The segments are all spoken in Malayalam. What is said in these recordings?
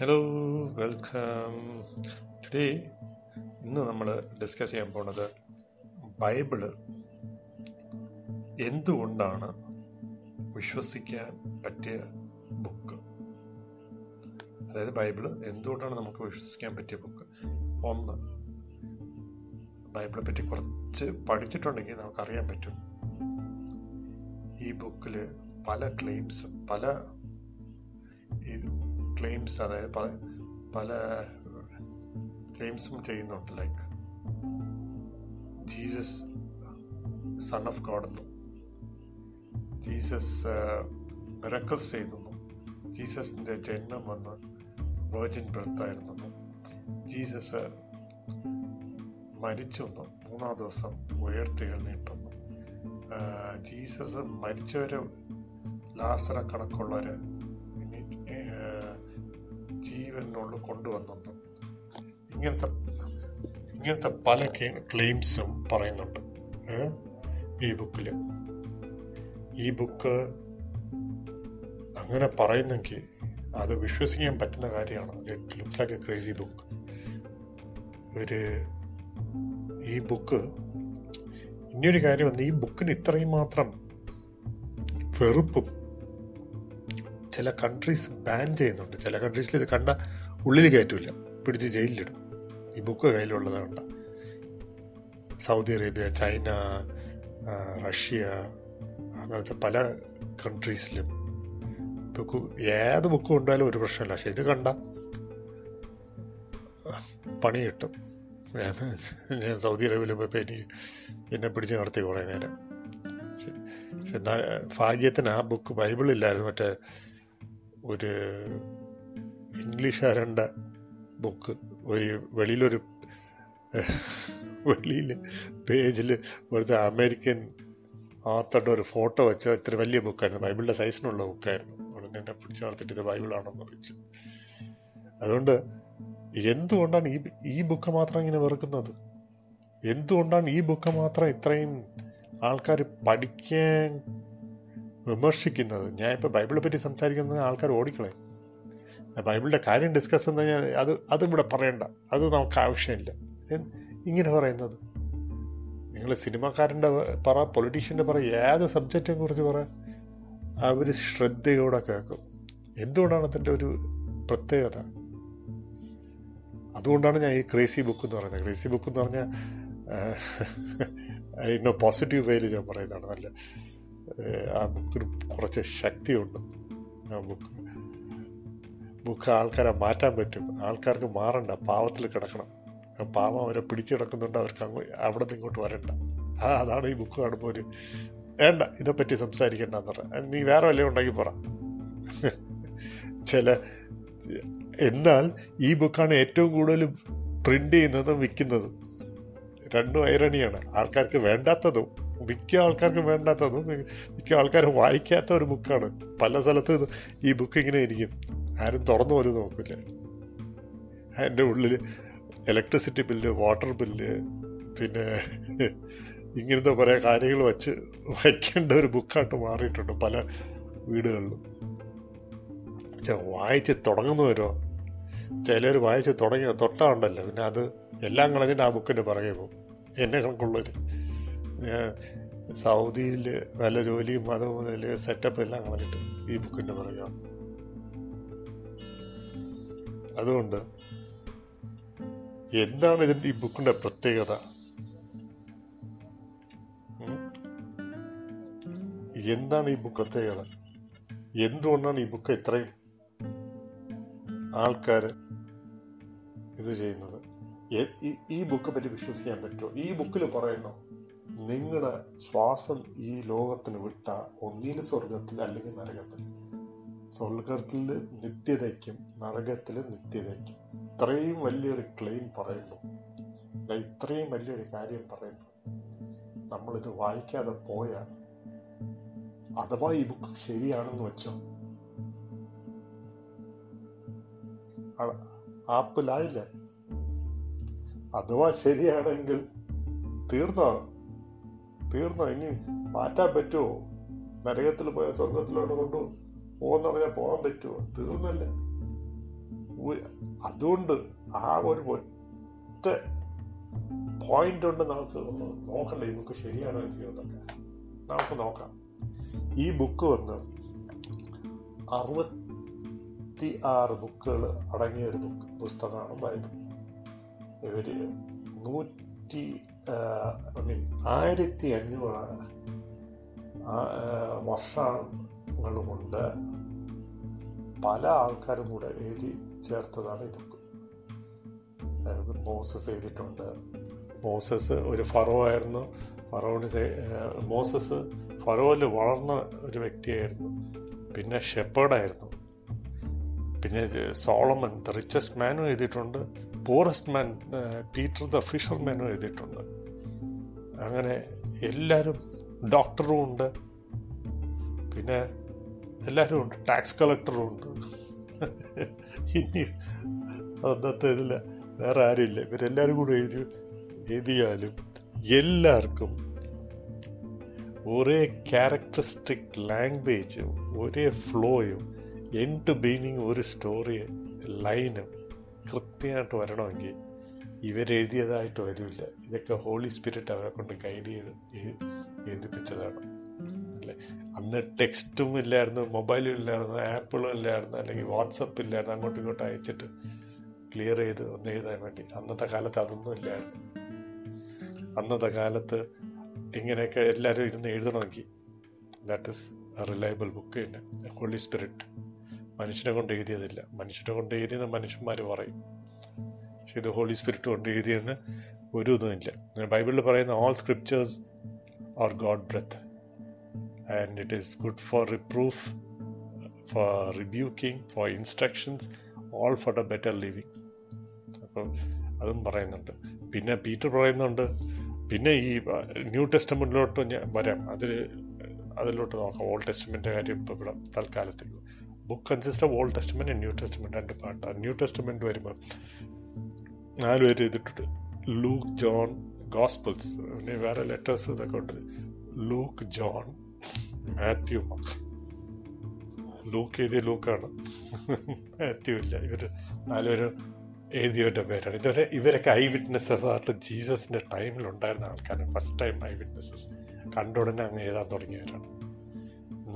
ഹലോ വെൽക്കം ടുഡേ ഇന്ന് നമ്മൾ ഡിസ്കസ് ചെയ്യാൻ പോണത് ബൈബിൾ എന്തുകൊണ്ടാണ് വിശ്വസിക്കാൻ പറ്റിയ ബുക്ക് അതായത് ബൈബിൾ എന്തുകൊണ്ടാണ് നമുക്ക് വിശ്വസിക്കാൻ പറ്റിയ ബുക്ക് ഒന്ന് ബൈബിളെ പറ്റി കുറച്ച് പഠിച്ചിട്ടുണ്ടെങ്കിൽ നമുക്കറിയാൻ പറ്റും. ഈ ബുക്കിൽ പല ക്ലെയിംസും പല ക്ലെയിംസ് അതായത് പല പല ക്ലെയിംസും ചെയ്യുന്നുണ്ട്. Like Jesus son of God എന്നും. ജീസസ് മിറക്കിൾസ് ചെയ്യുന്നു. ജീസസിന്റെ ജന്മം വന്ന് വേർജിൻ ബർത്ത് ആയിരുന്നു ജീസസ് മരിച്ചു എന്നും മൂന്നാം ദിവസം ഉയർത്തി ഉയർത്തെഴുന്നേറ്റെന്നും ജീസസ് മരിച്ചവരെ ലാസറ ഏഹ്, ജീവനുള്ള കൊണ്ടുവന്നത്. ഇങ്ങനത്തെ ഇങ്ങനത്തെ പല ക്ലെയിംസും പറയുന്നുണ്ട്. ഈ ബുക്കിൽ ഈ ബുക്ക് അങ്ങനെ പറയുന്നെങ്കിൽ അത് വിശ്വസിക്കാൻ പറ്റുന്ന കാര്യമാണ്. It looks like a crazy book ഒരു ഈ ബുക്ക് ഇനിയൊരു കാര്യം വന്ന് ഈ ബുക്കിന് ഇത്രയും മാത്രം വെറുപ്പും ചില കൺട്രീസ് ബാൻ ചെയ്യുന്നുണ്ട്. ചില കൺട്രീസിൽ ഇത് കണ്ട ഉള്ളിൽ കയറ്റില്ല. പിടിച്ച് ജയിലിലിടും. ഈ ബുക്ക് കയ്യിലുള്ളത് കണ്ട. സൗദി അറേബ്യ ചൈന റഷ്യ അങ്ങനത്തെ പല കൺട്രീസിലും ബുക്ക് ഏത് ബുക്ക് കൊണ്ടാലും ഒരു പ്രശ്നമില്ല. പക്ഷെ ഇത് കണ്ട പണി കിട്ടും. ഞാൻ സൗദി അറേബ്യയിൽ പോയപ്പോൾ എനിക്ക് എന്നെ പിടിച്ച് നടത്തി കുറേ നേരം. എന്നാൽ ഭാഗ്യത്തിന് ആ ബുക്ക് ബൈബിളില്ലായിരുന്നു. മറ്റേ ഒരു ഇംഗ്ലീഷുകാരന്റെ ബുക്ക് ഒരു വെളിയിലൊരു വെളിയിൽ പേജിൽ വെറുതെ അമേരിക്കൻ ആത്തയുടെ ഒരു ഫോട്ടോ വെച്ച ഇത്ര വലിയ ബുക്കായിരുന്നു ബൈബിളിന്റെ സൈസിനുള്ള ബുക്കായിരുന്നു ഉടനെ എന്നെ പിടിച്ച് വളർത്തിട്ട് ഇത് ബൈബിളാണെന്ന് ചോദിച്ചു അതുകൊണ്ട് എന്തുകൊണ്ടാണ് ഈ ഈ ബുക്ക് മാത്രം ഇങ്ങനെ വെറുക്കുന്നത്? എന്തുകൊണ്ടാണ് ഈ ബുക്ക് മാത്രം ഇത്രയും ആൾക്കാർ പഠിക്കാൻ വിമർശിക്കുന്നത്. ഞാൻ ഇപ്പോൾ ബൈബിളെ പറ്റി സംസാരിക്കുന്ന ആൾക്കാർ ഓടിക്കളയും ബൈബിളിന്റെ കാര്യം ഡിസ്കസ് ചെയ്യുന്ന ഞാൻ അത് അതിവിടെ പറയണ്ട. അത് നമുക്ക് ആവശ്യമില്ല. ഇങ്ങനെ പറയുന്നത്. നിങ്ങൾ സിനിമാക്കാരന്റെ പറ പൊളിറ്റീഷ്യന്റെ പറ ഏത് സബ്ജക്റ്റിനെ കുറിച്ച് പറ അവർ ശ്രദ്ധയോടെ കേൾക്കും. എന്തുകൊണ്ടാണ് അതിന്റെ ഒരു പ്രത്യേകത? അതുകൊണ്ടാണ് ഞാൻ ഈ ക്രേസി ബുക്ക് എന്ന് പറയുന്നത്. ക്രേസി ബുക്ക് എന്ന് പറഞ്ഞാൽ ഇന്നോ പോസിറ്റീവ് വേയിൽ ഞാൻ പറയുന്നതാണ്. നല്ല ആ ബുക്കിന് കുറച്ച് ശക്തിയുണ്ട്. ആ ബുക്ക് ബുക്ക് ആൾക്കാരെ മാറ്റാൻ പറ്റും. ആൾക്കാർക്ക് മാറണ്ട പാവത്തിൽ കിടക്കണം. പാവം അവരെ പിടിച്ചു കിടക്കുന്നുണ്ട് അവർക്ക് അങ്ങോ അവിടെ ഇങ്ങോട്ട് വരണ്ട. ആ അതാണ് ഈ ബുക്ക് കാണുമ്പോൾ ഒരു വേണ്ട ഇതേപ്പറ്റി സംസാരിക്കണ്ടെന്ന് പറയാം നീ വേറെ വല്ലതും ഉണ്ടെങ്കിൽ പറ. ചില എന്നാൽ ഈ ബുക്കാണ് ഏറ്റവും കൂടുതൽ പ്രിന്റ് ചെയ്യുന്നതും വിൽക്കുന്നതും. രണ്ടും ഐറണിയാണ് ആൾക്കാർക്ക് വേണ്ടാത്തതും. മിക്ക ആൾക്കാർക്കും വേണ്ടാത്തതും മിക്ക ആൾക്കാരും വായിക്കാത്ത ഒരു ബുക്കാണ്. പല സ്ഥലത്ത് ഈ ബുക്ക് ഇങ്ങനെ ഇരിക്കും. ആരും തുറന്നു പോലും നോക്കില്ല എന്റെ ഉള്ളിൽ ഇലക്ട്രിസിറ്റി ബില്ല് വാട്ടർ ബില്ല് പിന്നെ ഇങ്ങനത്തെ കുറേ കാര്യങ്ങൾ വച്ച് വയ്ക്കേണ്ട ഒരു ബുക്കായിട്ട് മാറിയിട്ടുണ്ട് പല വീടുകളിലും. വായിച്ച് തുടങ്ങുന്നവരോ? ചിലർ വായിച്ച് തുടങ്ങിയ തൊട്ടാണ്ടല്ലോ പിന്നെ അത് എല്ലാം കളഞ്ഞിട്ട് ആ ബുക്കിന്റെ പോകും. എന്നെ കണക്കുള്ളവർ സൗദിയിൽ നല്ല ജോലിയും മതവും മുതൽ സെറ്റപ്പ് എല്ലാം കളഞ്ഞിട്ട് ഈ ബുക്കിന്റെ പുറകെ അതുകൊണ്ട് എന്താണ് ഇതിന്റെ ഈ ബുക്കിന്റെ പ്രത്യേകത? എന്താണ് ഈ ബുക്ക് പ്രത്യേകത? എന്തുകൊണ്ടാണ് ഈ ബുക്ക് ഇത്രയും ആൾക്കാർ ഇത് ചെയ്യുന്നത്? ഈ ബുക്കെ പറ്റി വിശ്വസിക്കാൻ പറ്റുമോ? ഈ ബുക്കിൽ പറയുന്നു നിങ്ങളുടെ ശ്വാസം ഈ ലോകത്തിന് വിട്ട ഒന്നിൽ സ്വർഗത്തിൽ അല്ലെങ്കിൽ നരകത്തിൽ സ്വർഗത്തിൽ നിത്യതയ്ക്കും നരകത്തിൽ നിത്യതയ്ക്കും. ഇത്രയും വലിയൊരു ക്ലെയിം പറയുന്നു. ഇത്രയും വലിയൊരു കാര്യം പറയുന്നു. നമ്മളിത് വായിക്കാതെ പോയ അഥവാ ഈ ബുക്ക് ശരിയാണെന്ന് വെച്ചോ? ആപ്പിലായില്ല അഥവാ ശരിയാണെങ്കിൽ തീർന്നോ? തീർന്നോ? ഇനി മാറ്റാൻ പറ്റുമോ നരകത്തിൽ പോയ സ്വർഗത്തിലോട്ട് കൊണ്ടു പോകുന്ന പറഞ്ഞാൽ പോകാൻ പറ്റുമോ തീർന്നല്ലേ. അതുകൊണ്ട് ആ ഒരു ഒറ്റ പോയിന്റ് ഉണ്ട് നമുക്ക് ഒന്ന് നോക്കണ്ടേ. ഈ ബുക്ക് ശരിയാണോ ഇല്ലയോ എന്നൊക്കെ. നമുക്ക് നോക്കാം. ഈ ബുക്ക് വന്ന് അറുപത്തി ആറ് ബുക്കുകൾ അടങ്ങിയ ഒരു ബുക്ക് പുസ്തകമാണ് ബൈബിൾ. ഇവർ നൂറ്റി ആയിരത്തി അഞ്ഞൂറ് വർഷങ്ങൾ കൊണ്ട് പല ആൾക്കാരും കൂടെ എഴുതി ചേർത്തതാണ് ഈ ബുക്ക്. മോസസ് എഴുതിയിട്ടുണ്ട്. മോസസ് ഒരു ഫറോ ആയിരുന്നു. ഫറോന് മോസസ് ഫറോയിൽ വളർന്ന ഒരു വ്യക്തിയായിരുന്നു. പിന്നെ ഷെപ്പേർഡായിരുന്നു. പിന്നെ സോളമൻ ദ റിച്ചസ്റ്റ് മാനും എഴുതിയിട്ടുണ്ട്. പോറസ്റ്റ് മാൻ പീറ്റർ ദ ഫിഷർമാനും എഴുതിയിട്ടുണ്ട്. അങ്ങനെ എല്ലാവരും ഡോക്ടറും ഉണ്ട്. പിന്നെ എല്ലാവരും ഉണ്ട്. ടാക്സ് കളക്ടറും ഉണ്ട്. ഇനി അന്നത്തെ ഇതിൽ വേറെ ആരുമില്ല. ഇവരെല്ലാവരും കൂടെ എഴുതി എഴുതിയാലും എല്ലാവർക്കും ഒരേ ക്യാരക്ടറിസ്റ്റിക് ലാംഗ്വേജും ഒരേ ഫ്ലോയും ടു ബീനിങ് ഒരു സ്റ്റോറി ലൈനും കൃത്യമായിട്ട് വരണമെങ്കിൽ ഇവരെഴുതിയതായിട്ട് വരില്ല. ഇതൊക്കെ ഹോളി സ്പിരിറ്റ് അവരെ കൊണ്ട് ഗൈഡ് ചെയ്ത് എഴു- എഴുതിപ്പിച്ചതാണ്. അല്ലേ? അന്ന് ടെക്സ്റ്റും ഇല്ലായിരുന്നു മൊബൈലും ഇല്ലായിരുന്നു ആപ്പിളും ഇല്ലായിരുന്നു അല്ലെങ്കിൽ വാട്സപ്പ് ഇല്ലായിരുന്നു അങ്ങോട്ടും ഇങ്ങോട്ടും അയച്ചിട്ട് ക്ലിയർ ചെയ്ത് ഒന്ന് എഴുതാൻ വേണ്ടി. അന്നത്തെ കാലത്ത് അതൊന്നും ഇല്ലായിരുന്നു. അന്നത്തെ കാലത്ത് ഇങ്ങനെയൊക്കെ എല്ലാവരും ഇരുന്ന് എഴുതണമെങ്കിൽ that is reliable book holy spirit മനുഷ്യനെ കൊണ്ട് എഴുതിയതില്ല. മനുഷ്യനെ കൊണ്ട് എഴുതിയെന്ന് മനുഷ്യന്മാർ പറയും. പക്ഷെ ഇത് ഹോളി സ്പിരിറ്റ് കൊണ്ട് എഴുതിയെന്ന് ഒരു ഇതുമില്ല ബൈബിളിൽ പറയുന്ന all scriptures are God breath and it is good for reproof for rebuking for instructions all for the better living അപ്പം അതും പറയുന്നുണ്ട്. പിന്നെ പീറ്റർ പറയുന്നുണ്ട് പിന്നെ ഈ ന്യൂ ടെസ്റ്റമെന്റിലോട്ട് ഞാൻ വരാം. അതിൽ അതിലോട്ട് നോക്കാം. ഓൾഡ് ടെസ്റ്റമെന്റ് കാര്യം ഇപ്പോൾ ഇവിടെ തൽക്കാലത്തേക്ക്. Book consist of old and new testament രണ്ട് പാട്ടാണ് ന്യൂ ടെസ്റ്റ്മെന്റ് വരുമ്പോൾ നാല് പേര് എഴുതിയിട്ടുണ്ട്. ലൂക്ക് ജോൺ ഗോസ്പിൾസ് പിന്നെ വേറെ ലെറ്റേഴ്സ് ഇതൊക്കെ ഉണ്ട്. ലൂക്ക് ജോൺ മാത്യു ലൂക്ക് എഴുതിയ ലൂക്കാണ് മാത്യു ഇല്ല. ഇവർ നാലുപേരും എഴുതിയവരുടെ പേരാണ്. ഇതുവരെ ഇവരൊക്കെ ഐ വിറ്റ്നസ്സസ് ആയിട്ട് ജീസസിന്റെ ടൈമിൽ ഉണ്ടായിരുന്ന ആൾക്കാരാണ്. ഫസ്റ്റ് ടൈം ഐ വിറ്റ്നസ്സസ് കണ്ടുടനെ അങ്ങ് എഴുതാൻ തുടങ്ങിയവരാണ്.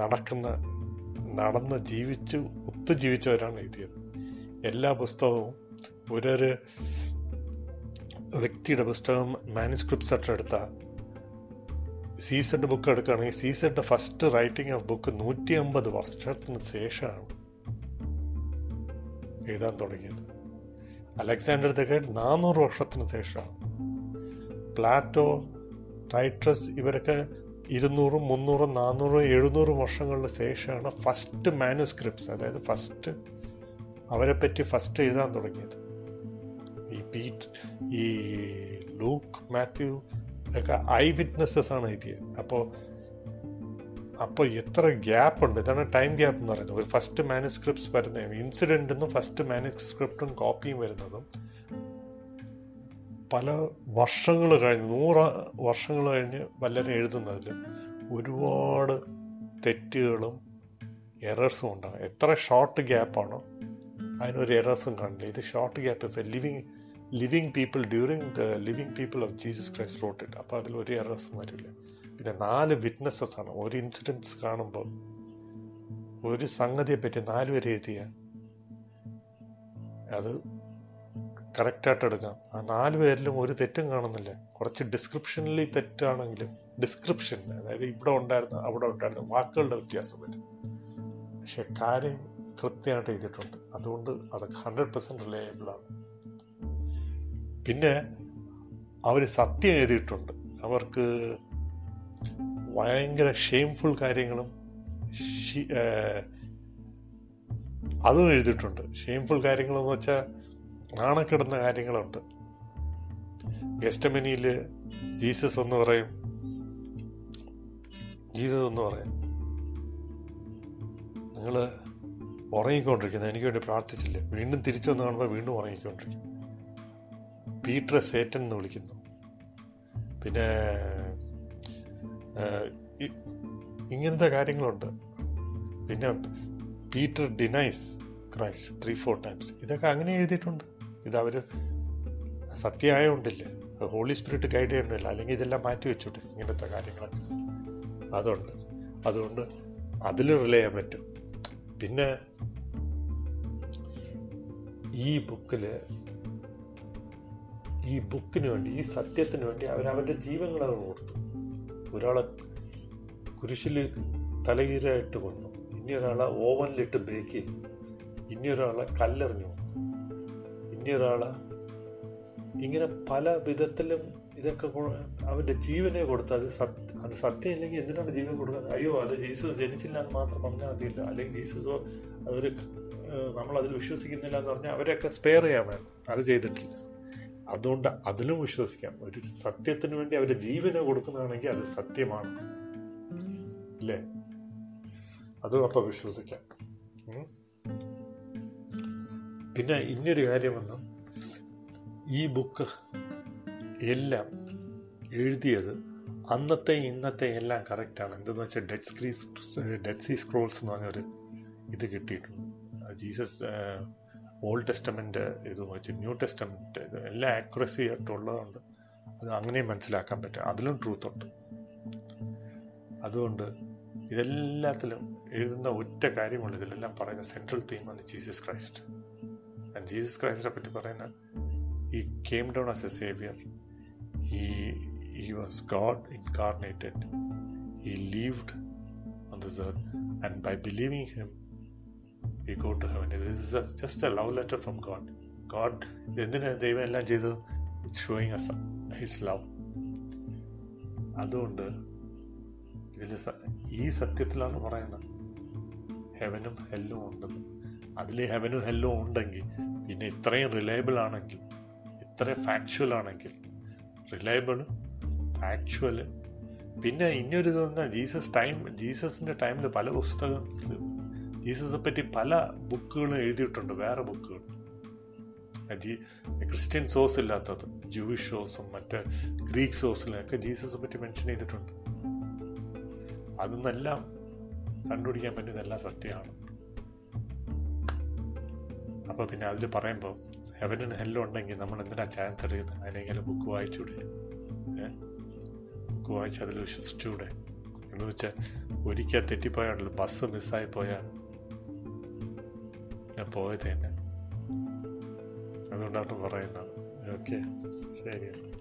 നടക്കുന്ന നടന്ന് ജീവിച്ച് ഒത്തു ജീവിച്ചവരാണ് എഴുതിയത്. എല്ലാ പുസ്തകവും ഒരൊരു വ്യക്തിയുടെ പുസ്തകം മാനുസ്ക്രിപ്റ്റ്സ് ഒക്കെ എടുത്താൽ സീസന്റെ ബുക്ക് എടുക്കുകയാണെങ്കിൽ സീസന്റെ ഫസ്റ്റ് റൈറ്റിംഗ് ഓഫ് ബുക്ക് നൂറ്റി അമ്പത് വർഷത്തിന് ശേഷമാണ് എഴുതാൻ തുടങ്ങിയത്. അലക്സാണ്ടർ ദ നാനൂറ് വർഷത്തിന് ശേഷമാണ്. പ്ലാറ്റോ ടൈട്രസ് ഇവരൊക്കെ ഇരുന്നൂറും മുന്നൂറും നാനൂറും എഴുന്നൂറും വർഷങ്ങളുടെ ശേഷമാണ് ഫസ്റ്റ് മാനുസ്ക്രിപ്റ്റ്സ് അതായത് ഫസ്റ്റ് അവരെ പറ്റി ഫസ്റ്റ് എഴുതാൻ തുടങ്ങിയത്. ഈ പീറ്റ് ഈ ലൂക്ക് മാത്യു ഒക്കെ ഐ വിറ്റ്നസ്സസ് ആണ് എഴുതിയത്. അപ്പോൾ അപ്പോൾ എത്ര ഗ്യാപ്പ് ഉണ്ട്. ഇതാണ് ടൈം ഗ്യാപ്പ് എന്ന് പറയുന്നത്. ഒരു ഫസ്റ്റ് മാനുസ്ക്രിപ്റ്റ്സ് വരുന്ന ഇൻസിഡന്റ് നിന്നും ഫസ്റ്റ് മാനുസ്ക്രിപ്റ്റും കോപ്പിയും വരുന്നതും പല വർഷങ്ങൾ കഴിഞ്ഞ് നൂറ് വർഷങ്ങൾ കഴിഞ്ഞ് വല്ലരും എഴുതുന്നതിൽ ഒരുപാട് തെറ്റുകളും എറേഴ്സും ഉണ്ടാകും. എത്ര ഷോർട്ട് ഗ്യാപ്പാണോ അതിനൊരു എറേഴ്സും കാണില്ല ഇത് ഷോർട്ട് ഗ്യാപ്പ് ഇപ്പം living living people during the living people of Jesus Christ wrote ഇട്ട്. അപ്പോൾ അതിൽ ഒരു എറേഴ്സും വരില്ല. പിന്നെ നാല് വിറ്റ്നസ്സസ് ആണ്. ഒരു ഇൻസിഡൻസ് കാണുമ്പോൾ ഒരു സംഗതിയെ പറ്റി നാല് പേര് എഴുതിയ അത് കറക്റ്റായിട്ട് എടുക്കാം. ആ നാല് പേരിലും ഒരു തെറ്റും കാണുന്നില്ല. കുറച്ച് ഡിസ്ക്രിപ്ഷനിൽ തെറ്റാണെങ്കിലും ഡിസ്ക്രിപ്ഷൻ അതായത് ഇവിടെ ഉണ്ടായിരുന്ന അവിടെ ഉണ്ടായിരുന്ന വാക്കുകളുടെ വ്യത്യാസം വരും. പക്ഷെ കാര്യം കൃത്യമായിട്ട് എഴുതിയിട്ടുണ്ട്. അതുകൊണ്ട് അത് ഹൺഡ്രഡ് പെർസെന്റ് റിലയബിളാണ് പിന്നെ അവർ സത്യം എഴുതിയിട്ടുണ്ട്. അവർക്ക് ഭയങ്കര ഷെയിംഫുൾ കാര്യങ്ങളും അതും എഴുതിയിട്ടുണ്ട്. ഷെയിംഫുൾ കാര്യങ്ങളെന്ന് വെച്ചാൽ നാണക്കിടുന്ന കാര്യങ്ങളുണ്ട്. ഗസ്റ്റമനിയിൽ ജീസസ് എന്ന് പറയും. ജീസസ് എന്ന് പറയും. നിങ്ങൾ ഉറങ്ങിക്കൊണ്ടിരിക്കുന്നത് എനിക്ക് വേണ്ടി പ്രാർത്ഥിച്ചില്ല. വീണ്ടും തിരിച്ചു വന്ന് കാണുമ്പോൾ വീണ്ടും ഉറങ്ങിക്കൊണ്ടിരിക്കും പീറ്റർ സേറ്റൻ എന്ന് വിളിക്കുന്നു. പിന്നെ ഇങ്ങനത്തെ കാര്യങ്ങളുണ്ട്. പിന്നെ Peter denies Christ three four times. ഇതൊക്കെ അങ്ങനെ എഴുതിയിട്ടുണ്ട്. ഇത് അവർ സത്യമായോണ്ടില്ലേ ഹോളി സ്പിരിറ്റ് ഗൈഡ് ചെയ്യണ്ടല്ല. അല്ലെങ്കിൽ ഇതെല്ലാം മാറ്റി വെച്ചിട്ട് ഇങ്ങനത്തെ കാര്യങ്ങളൊക്കെ. അതുണ്ട്. അതുകൊണ്ട് അതിൽ റിലേ ചെയ്യാൻ പറ്റും. പിന്നെ ഈ ബുക്കിൽ ഈ ബുക്കിന് വേണ്ടി ഈ സത്യത്തിന് വേണ്ടി അവരവന്റെ ജീവങ്ങളെ കൊടുത്തു. ഒരാളെ കുരിശിൽ തലകീരായിട്ട് കൊന്നു. ഇനി ഒരാളെ ഓവനിലിട്ട് ബേക്ക് ചെയ്തു. ഇനി ഒരാളെ കല്ലെറിഞ്ഞു ഇനി ഇങ്ങനെ പല വിധത്തിലും ഇതൊക്കെ അവന്റെ ജീവനെ കൊടുത്ത് അത് സത്യ അത് സത്യം ഇല്ലെങ്കിൽ എന്തിനാണ് ജീവൻ കൊടുക്കുന്നത് അയ്യോ അത് ജീസസ് ജനിച്ചില്ല എന്ന് മാത്രം പറഞ്ഞാൽ മതിയില്ല. അല്ലെങ്കിൽ ജീസസോ അതൊരു നമ്മളതിൽ വിശ്വസിക്കുന്നില്ല എന്ന് പറഞ്ഞാൽ അവരെയൊക്കെ സ്പെയർ ചെയ്യാൻ അത് ചെയ്തിട്ടില്ല. അതുകൊണ്ട് അതിലും വിശ്വസിക്കാം. ഒരു സത്യത്തിന് വേണ്ടി അവരുടെ ജീവനെ കൊടുക്കുന്നതാണെങ്കിൽ അത് സത്യമാണ്. അല്ലേ അതും അപ്പം വിശ്വസിക്കാം. പിന്നെ ഇനിയൊരു വന്നു. ഈ ബുക്ക് എല്ലാം എഴുതിയത് അന്നത്തെ ഇന്നത്തെ എല്ലാം കറക്റ്റാണ് എന്തെന്ന് വെച്ചാൽ ഡെഡ് സ്ക്രീസ് ഡെഡ് സീ സ്ക്രോൾസ് എന്ന് പറഞ്ഞൊരു ഇത് കിട്ടിയിട്ടുണ്ട്. ജീസസ് ഓൾഡ് ടെസ്റ്റമെന്റ് ഇത് വെച്ച് ന്യൂ ടെസ്റ്റമെന്റ് എല്ലാം ആക്യുറസി ആയിട്ടുള്ളതുകൊണ്ട് അത് അങ്ങനെയും മനസ്സിലാക്കാൻ പറ്റും. അതിലും ട്രൂത്ത് ഉണ്ട്. അതുകൊണ്ട് ഇതെല്ലാത്തിലും എഴുതുന്ന ഒറ്റ കാര്യമുള്ള. ഇതിലെല്ലാം പറയുന്ന സെൻട്രൽ തീം തീമാണ് ജീസസ് ക്രൈസ്റ്റ്. ആൻഡ് ജീസസ് ക്രൈസ്റ്റിനെ പറ്റി പറയുന്ന he came down as a savior he he was god incarnated he lived on this earth and by believing him we go to heaven it is just- just a love letter from god god എന്തിനാ ദൈവം എല്ലാം ചെയ്തത് it's showing us his love അതുകൊണ്ട് ഇതിൽ ഈ സത്യത്തിലാണ് പറയുന്നത് ഹെവനും ഹെല്ലും ഉണ്ടെന്ന് അതിൽ ഹെവനും ഹെല്ലോ ഉണ്ടെങ്കിൽ പിന്നെ ഇത്രയും റിലയബിൾ ആണെങ്കിൽ ഇത്ര ഫാക്ച്വൽ ആണെങ്കിൽ റിലയബിൾ ഫാക്ച്വൽ പിന്നെ ഇനിയൊരു പറഞ്ഞാൽ ജീസസ് ടൈം ജീസസിന്റെ ടൈമിൽ പല പുസ്തകം ജീസസിനെ പറ്റി പല ബുക്കുകളും എഴുതിയിട്ടുണ്ട് വേറെ ബുക്കുകൾ ക്രിസ്ത്യൻ സോഴ്സ് ഇല്ലാത്തത് ജൂയിഷ് സോഴ്സും മറ്റ് ഗ്രീക്ക് സോഴ്സിലൊക്കെ ജീസസിനെ പറ്റി മെൻഷൻ ചെയ്തിട്ടുണ്ട്. അതെന്നെല്ലാം കണ്ടുപിടിക്കാൻ പറ്റുന്നതെല്ലാം സത്യമാണ്. അപ്പോൾ പിന്നെ അതിൽ പറയുമ്പോൾ ഹെവനും ഹെല്ലും ഉണ്ടെങ്കിൽ നമ്മൾ എന്തിനാ ചാൻസ് എടുക്കുന്നത്? അല്ലെങ്കിൽ ബുക്ക് വായിച്ചൂടെ? ബുക്ക് വായിച്ച് അതിൽ വിശ്വസിച്ചൂടെ? എന്ന് വെച്ചാൽ ഒരിക്കൽ തെറ്റിപ്പോയാണല്ലോ ബസ് മിസ്സായി പോയാൽ പിന്നെ പോയത് തന്നെ അതുകൊണ്ടാണ് പറയുന്നത്. ഓക്കെ ശരി